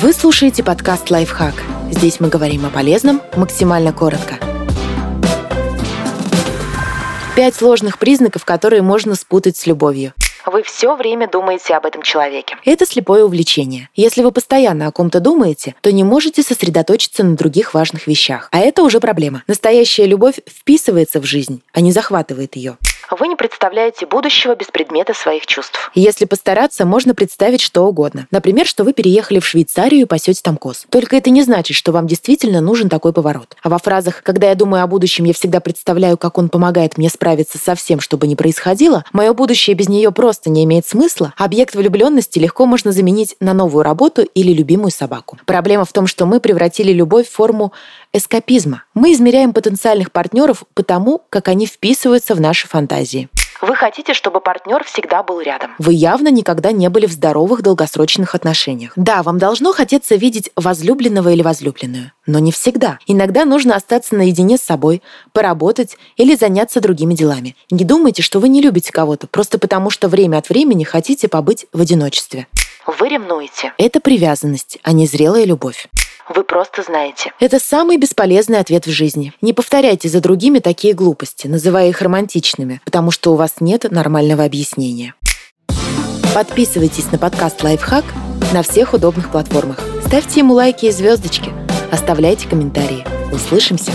Вы слушаете подкаст «Лайфхак». Здесь мы говорим о полезном максимально коротко. Пять сложных признаков, которые можно спутать с любовью. Вы все время думаете об этом человеке. Это слепое увлечение. Если вы постоянно о ком-то думаете, то не можете сосредоточиться на других важных вещах. А это уже проблема. Настоящая любовь вписывается в жизнь, а не захватывает ее. Вы не представляете будущего без предмета своих чувств. Если постараться, можно представить что угодно. Например, что вы переехали в Швейцарию и пасете там коз. Только это не значит, что вам действительно нужен такой поворот. А во фразах «когда я думаю о будущем, я всегда представляю, как он помогает мне справиться со всем, что бы ни происходило», «мое будущее без нее просто не имеет смысла», объект влюбленности легко можно заменить на новую работу или любимую собаку. Проблема в том, что мы превратили любовь в форму эскапизма. Мы измеряем потенциальных партнеров по тому, как они вписываются в наши фантазии. Вы хотите, чтобы партнер всегда был рядом. Вы явно никогда не были в здоровых долгосрочных отношениях. Да, вам должно хотеться видеть возлюбленного или возлюбленную, но не всегда. Иногда нужно остаться наедине с собой, поработать или заняться другими делами. Не думайте, что вы не любите кого-то, просто потому что время от времени хотите побыть в одиночестве. Вы ревнуете. Это привязанность, а не зрелая любовь. Вы просто знаете. Это самый бесполезный ответ в жизни. Не повторяйте за другими такие глупости, называя их романтичными, потому что у вас нет нормального объяснения. Подписывайтесь на подкаст «Лайфхак» на всех удобных платформах. Ставьте ему лайки и звездочки. Оставляйте комментарии. Услышимся!